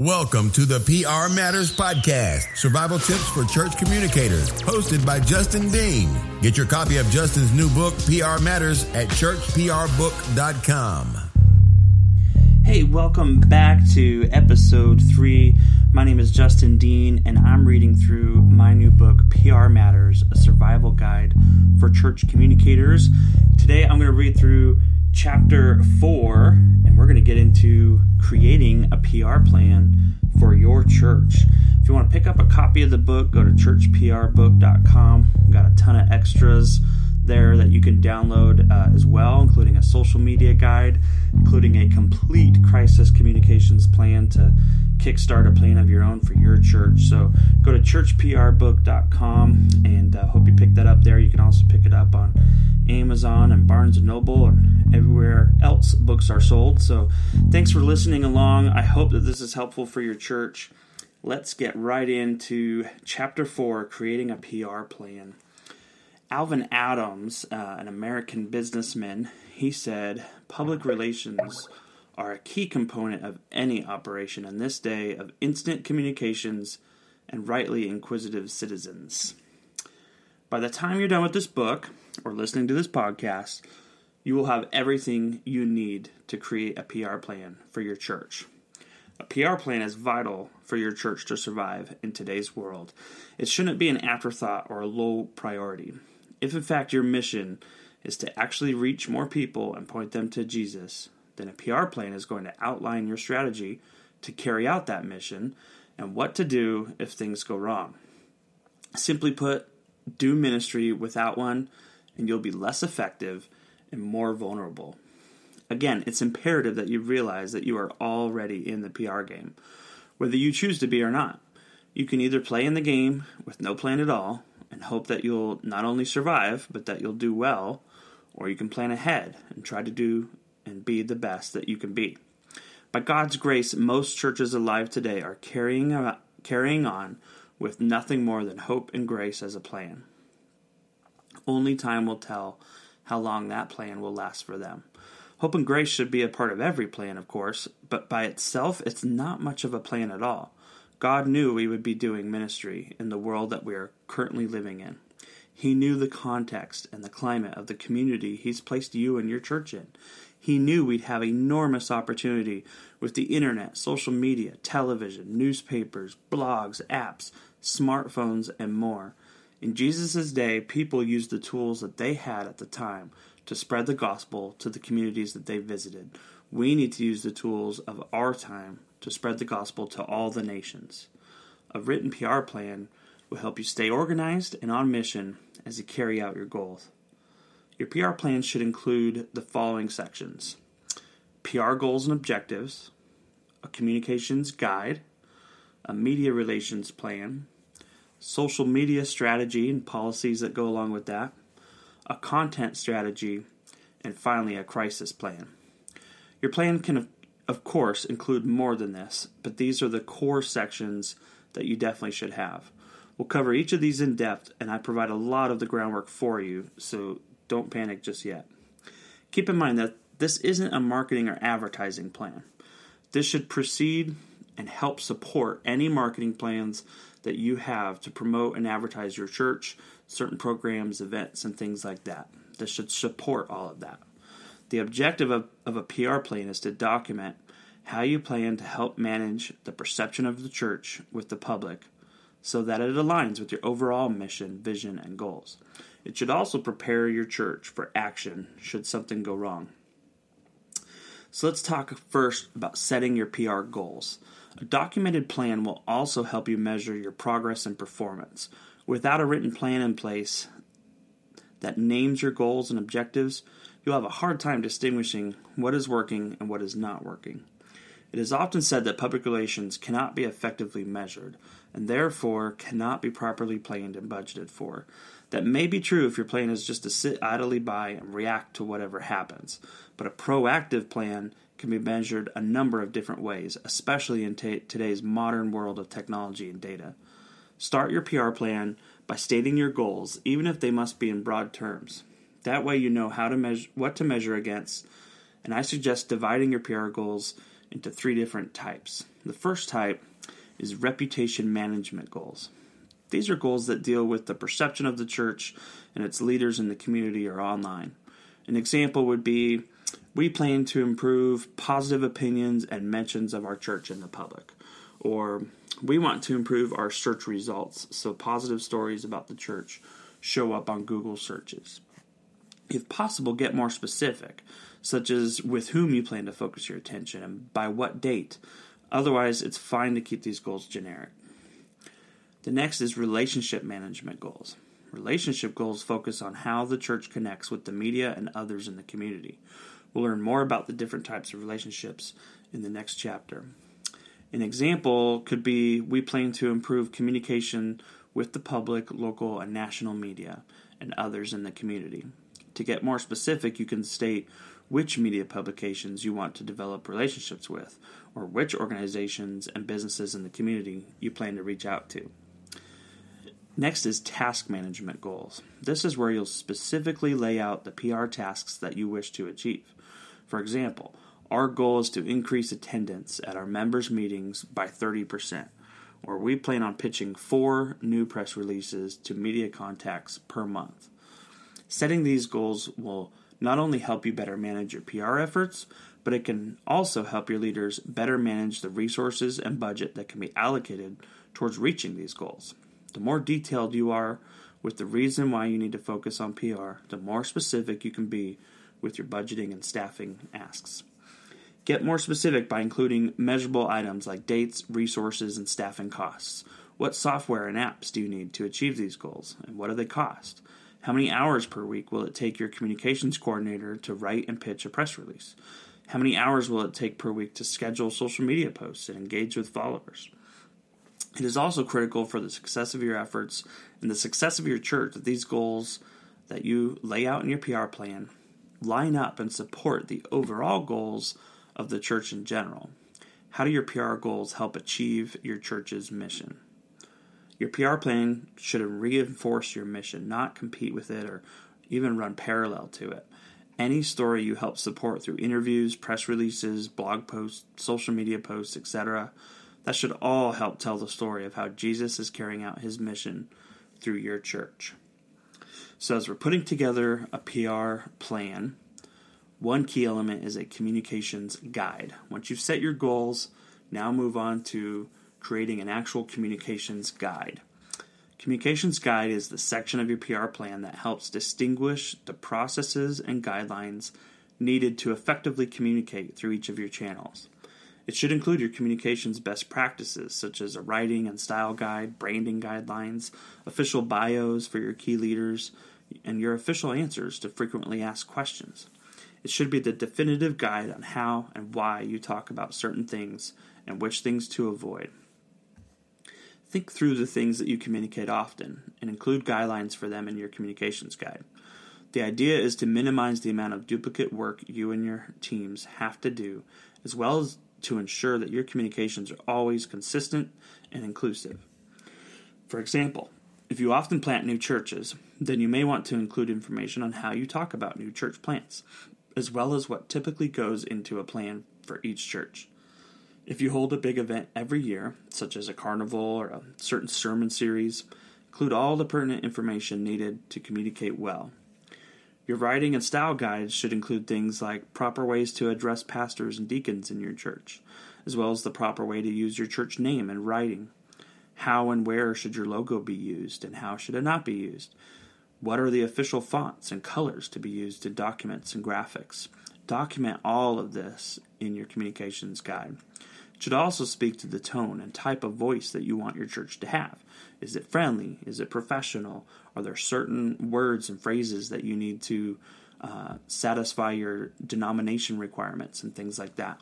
Welcome to the PR Matters Podcast, survival tips for church communicators, hosted by Justin Dean. Get your copy of Justin's new book, PR Matters, at churchprbook.com. Hey, welcome back to episode three. My name is Justin Dean, and I'm reading through my new book, PR Matters, a survival guide for church communicators. Today, I'm going to read through chapter four, we're going to get into creating a PR plan for your church. If you want to pick up a copy of the book, go to churchprbook.com. We've got a ton of extras there that you can download uh, as well, including a social media guide, including a complete crisis communications plan to kickstart a plan of your own for your church. So go to churchprbook.com and uh, hope you pick that up there. You can also pick it up on Amazon and Barnes and Noble and everywhere else books are sold. So thanks for listening along. I hope that this is helpful for your church. Let's get right into chapter 4 creating a PR plan. Alvin Adams, uh, an American businessman, he said, Public relations are a key component of any operation in this day of instant communications and rightly inquisitive citizens. By the time you're done with this book or listening to this podcast, you will have everything you need to create a PR plan for your church. A PR plan is vital for your church to survive in today's world. It shouldn't be an afterthought or a low priority. If in fact your mission is to actually reach more people and point them to Jesus, then a PR plan is going to outline your strategy to carry out that mission and what to do if things go wrong. Simply put, do ministry without one, and you'll be less effective and more vulnerable. Again, it's imperative that you realize that you are already in the PR game, whether you choose to be or not. You can either play in the game with no plan at all, and hope that you'll not only survive, but that you'll do well, or you can plan ahead and try to do and be the best that you can be. By God's grace, most churches alive today are carrying, uh, carrying on with nothing more than hope and grace as a plan. Only time will tell how long that plan will last for them. Hope and grace should be a part of every plan, of course, but by itself, it's not much of a plan at all. God knew we would be doing ministry in the world that we are currently living in. He knew the context and the climate of the community He's placed you and your church in. He knew we'd have enormous opportunity with the internet, social media, television, newspapers, blogs, apps, smartphones, and more. In Jesus' day, people used the tools that they had at the time to spread the gospel to the communities that they visited. We need to use the tools of our time to spread the gospel to all the nations. A written PR plan will help you stay organized and on mission as you carry out your goals. Your PR plan should include the following sections PR goals and objectives, a communications guide, a media relations plan, social media strategy and policies that go along with that, a content strategy, and finally a crisis plan. Your plan can of course, include more than this, but these are the core sections that you definitely should have. We'll cover each of these in depth, and I provide a lot of the groundwork for you, so don't panic just yet. Keep in mind that this isn't a marketing or advertising plan. This should precede and help support any marketing plans that you have to promote and advertise your church, certain programs, events, and things like that. This should support all of that. The objective of, of a PR plan is to document how you plan to help manage the perception of the church with the public so that it aligns with your overall mission, vision, and goals. It should also prepare your church for action should something go wrong. So let's talk first about setting your PR goals. A documented plan will also help you measure your progress and performance. Without a written plan in place that names your goals and objectives, you'll have a hard time distinguishing what is working and what is not working. It is often said that public relations cannot be effectively measured, and therefore cannot be properly planned and budgeted for. That may be true if your plan is just to sit idly by and react to whatever happens, but a proactive plan can be measured a number of different ways, especially in t- today's modern world of technology and data. Start your PR plan by stating your goals, even if they must be in broad terms. That way you know how to measure what to measure against, and I suggest dividing your PR goals into three different types. The first type is reputation management goals. These are goals that deal with the perception of the church and its leaders in the community or online. An example would be we plan to improve positive opinions and mentions of our church in the public. Or we want to improve our search results so positive stories about the church show up on Google searches. If possible, get more specific, such as with whom you plan to focus your attention and by what date. Otherwise, it's fine to keep these goals generic. The next is relationship management goals. Relationship goals focus on how the church connects with the media and others in the community. We'll learn more about the different types of relationships in the next chapter. An example could be we plan to improve communication with the public, local, and national media and others in the community. To get more specific, you can state which media publications you want to develop relationships with, or which organizations and businesses in the community you plan to reach out to. Next is task management goals. This is where you'll specifically lay out the PR tasks that you wish to achieve. For example, our goal is to increase attendance at our members' meetings by 30%, or we plan on pitching four new press releases to media contacts per month. Setting these goals will not only help you better manage your PR efforts, but it can also help your leaders better manage the resources and budget that can be allocated towards reaching these goals. The more detailed you are with the reason why you need to focus on PR, the more specific you can be with your budgeting and staffing asks. Get more specific by including measurable items like dates, resources, and staffing costs. What software and apps do you need to achieve these goals, and what do they cost? How many hours per week will it take your communications coordinator to write and pitch a press release? How many hours will it take per week to schedule social media posts and engage with followers? It is also critical for the success of your efforts and the success of your church that these goals that you lay out in your PR plan line up and support the overall goals of the church in general. How do your PR goals help achieve your church's mission? Your PR plan should reinforce your mission, not compete with it or even run parallel to it. Any story you help support through interviews, press releases, blog posts, social media posts, etc., that should all help tell the story of how Jesus is carrying out his mission through your church. So, as we're putting together a PR plan, one key element is a communications guide. Once you've set your goals, now move on to creating an actual communications guide. Communications guide is the section of your PR plan that helps distinguish the processes and guidelines needed to effectively communicate through each of your channels. It should include your communications best practices, such as a writing and style guide, branding guidelines, official bios for your key leaders, and your official answers to frequently asked questions. It should be the definitive guide on how and why you talk about certain things and which things to avoid. Think through the things that you communicate often and include guidelines for them in your communications guide. The idea is to minimize the amount of duplicate work you and your teams have to do, as well as to ensure that your communications are always consistent and inclusive. For example, if you often plant new churches, then you may want to include information on how you talk about new church plants, as well as what typically goes into a plan for each church. If you hold a big event every year, such as a carnival or a certain sermon series, include all the pertinent information needed to communicate well. Your writing and style guides should include things like proper ways to address pastors and deacons in your church, as well as the proper way to use your church name and writing. How and where should your logo be used, and how should it not be used? What are the official fonts and colors to be used in documents and graphics? Document all of this in your communications guide. Should also speak to the tone and type of voice that you want your church to have. Is it friendly? Is it professional? Are there certain words and phrases that you need to uh, satisfy your denomination requirements and things like that?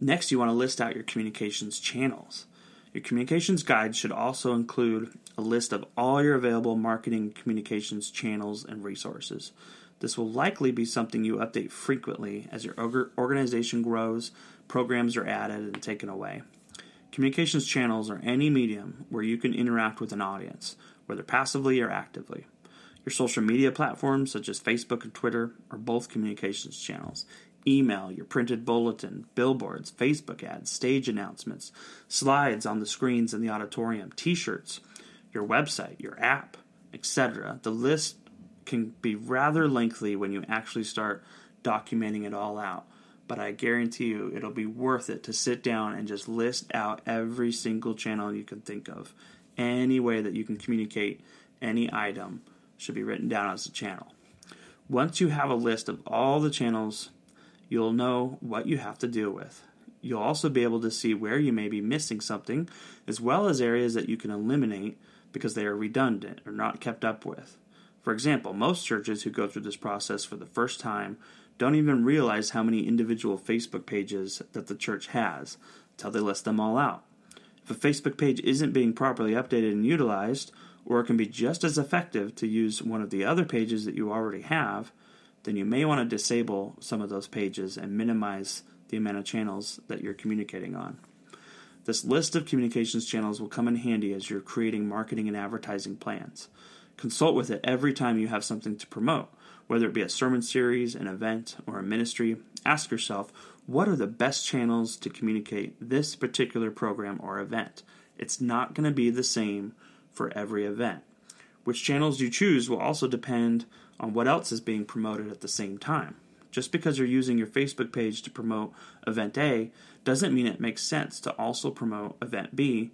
Next, you want to list out your communications channels. Your communications guide should also include a list of all your available marketing communications channels and resources. This will likely be something you update frequently as your organization grows, programs are added and taken away. Communications channels are any medium where you can interact with an audience, whether passively or actively. Your social media platforms, such as Facebook and Twitter, are both communications channels. email, your printed bulletin, billboards, Facebook ads, stage announcements, slides on the screens in the auditorium, t shirts, your website, your app, etc. The list can be rather lengthy when you actually start documenting it all out. But I guarantee you it'll be worth it to sit down and just list out every single channel you can think of. Any way that you can communicate any item should be written down as a channel. Once you have a list of all the channels, you'll know what you have to deal with. You'll also be able to see where you may be missing something, as well as areas that you can eliminate because they are redundant or not kept up with. For example, most churches who go through this process for the first time don't even realize how many individual Facebook pages that the church has until they list them all out. If a Facebook page isn't being properly updated and utilized, or it can be just as effective to use one of the other pages that you already have, then you may want to disable some of those pages and minimize the amount of channels that you're communicating on. This list of communications channels will come in handy as you're creating marketing and advertising plans. Consult with it every time you have something to promote, whether it be a sermon series, an event, or a ministry. Ask yourself, what are the best channels to communicate this particular program or event? It's not going to be the same for every event. Which channels you choose will also depend on what else is being promoted at the same time. Just because you're using your Facebook page to promote event A doesn't mean it makes sense to also promote event B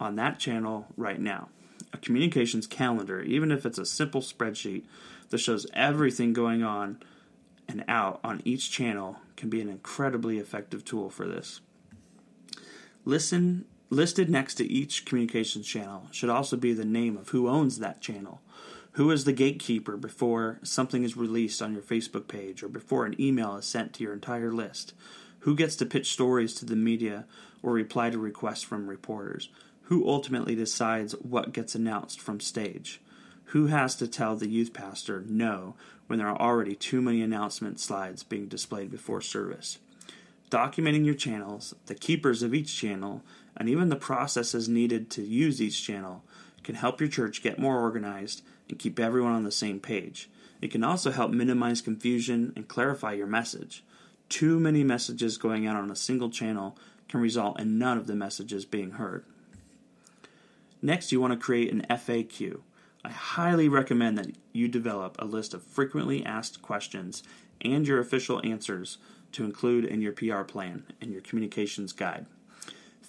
on that channel right now. A communications calendar, even if it's a simple spreadsheet that shows everything going on and out on each channel, can be an incredibly effective tool for this. Listen Listed next to each communications channel should also be the name of who owns that channel. Who is the gatekeeper before something is released on your Facebook page or before an email is sent to your entire list? Who gets to pitch stories to the media or reply to requests from reporters? Who ultimately decides what gets announced from stage? Who has to tell the youth pastor no when there are already too many announcement slides being displayed before service? Documenting your channels, the keepers of each channel, and even the processes needed to use each channel can help your church get more organized and keep everyone on the same page. It can also help minimize confusion and clarify your message. Too many messages going out on a single channel can result in none of the messages being heard. Next, you want to create an FAQ. I highly recommend that you develop a list of frequently asked questions and your official answers to include in your PR plan and your communications guide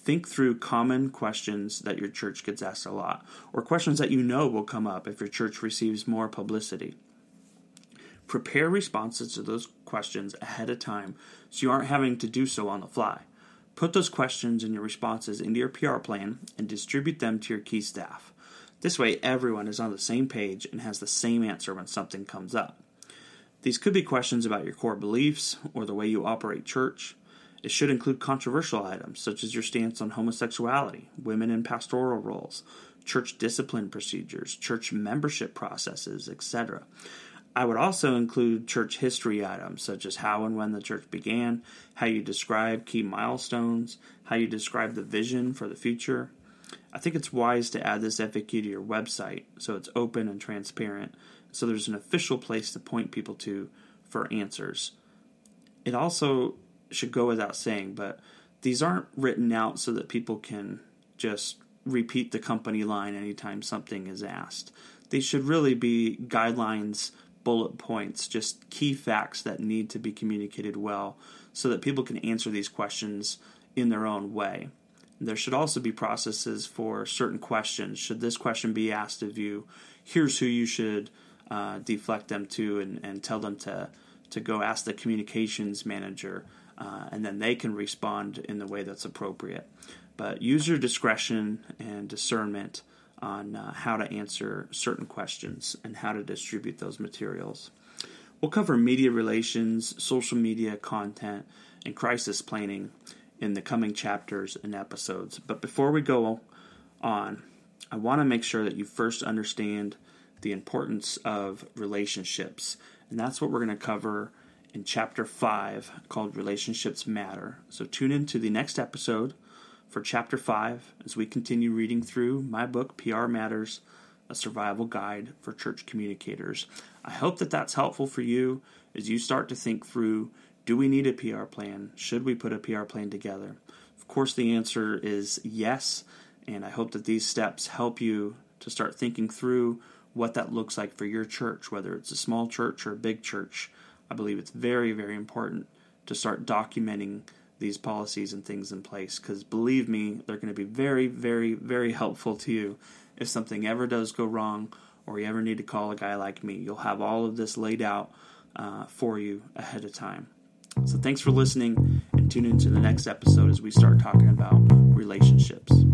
think through common questions that your church gets asked a lot, or questions that you know will come up if your church receives more publicity. Prepare responses to those questions ahead of time so you aren't having to do so on the fly. Put those questions and your responses into your PR plan and distribute them to your key staff. This way, everyone is on the same page and has the same answer when something comes up. These could be questions about your core beliefs or the way you operate church, it should include controversial items such as your stance on homosexuality, women in pastoral roles, church discipline procedures, church membership processes, etc. I would also include church history items such as how and when the church began, how you describe key milestones, how you describe the vision for the future. I think it's wise to add this FAQ to your website so it's open and transparent, so there's an official place to point people to for answers. It also should go without saying, but these aren't written out so that people can just repeat the company line anytime something is asked. These should really be guidelines, bullet points, just key facts that need to be communicated well so that people can answer these questions in their own way. There should also be processes for certain questions. Should this question be asked of you, here's who you should uh, deflect them to and, and tell them to, to go ask the communications manager uh, and then they can respond in the way that's appropriate. But use your discretion and discernment on uh, how to answer certain questions and how to distribute those materials. We'll cover media relations, social media content, and crisis planning in the coming chapters and episodes. But before we go on, I want to make sure that you first understand the importance of relationships. And that's what we're going to cover in chapter 5 called Relationships Matter. So tune in to the next episode for chapter 5 as we continue reading through my book, PR Matters A Survival Guide for Church Communicators. I hope that that's helpful for you as you start to think through Do we need a PR plan? Should we put a PR plan together? Of course, the answer is yes, and I hope that these steps help you to start thinking through what that looks like for your church, whether it's a small church or a big church. I believe it's very, very important to start documenting these policies and things in place because believe me, they're going to be very, very, very helpful to you if something ever does go wrong or you ever need to call a guy like me. You'll have all of this laid out uh, for you ahead of time. So thanks for listening and tune into the next episode as we start talking about relationships.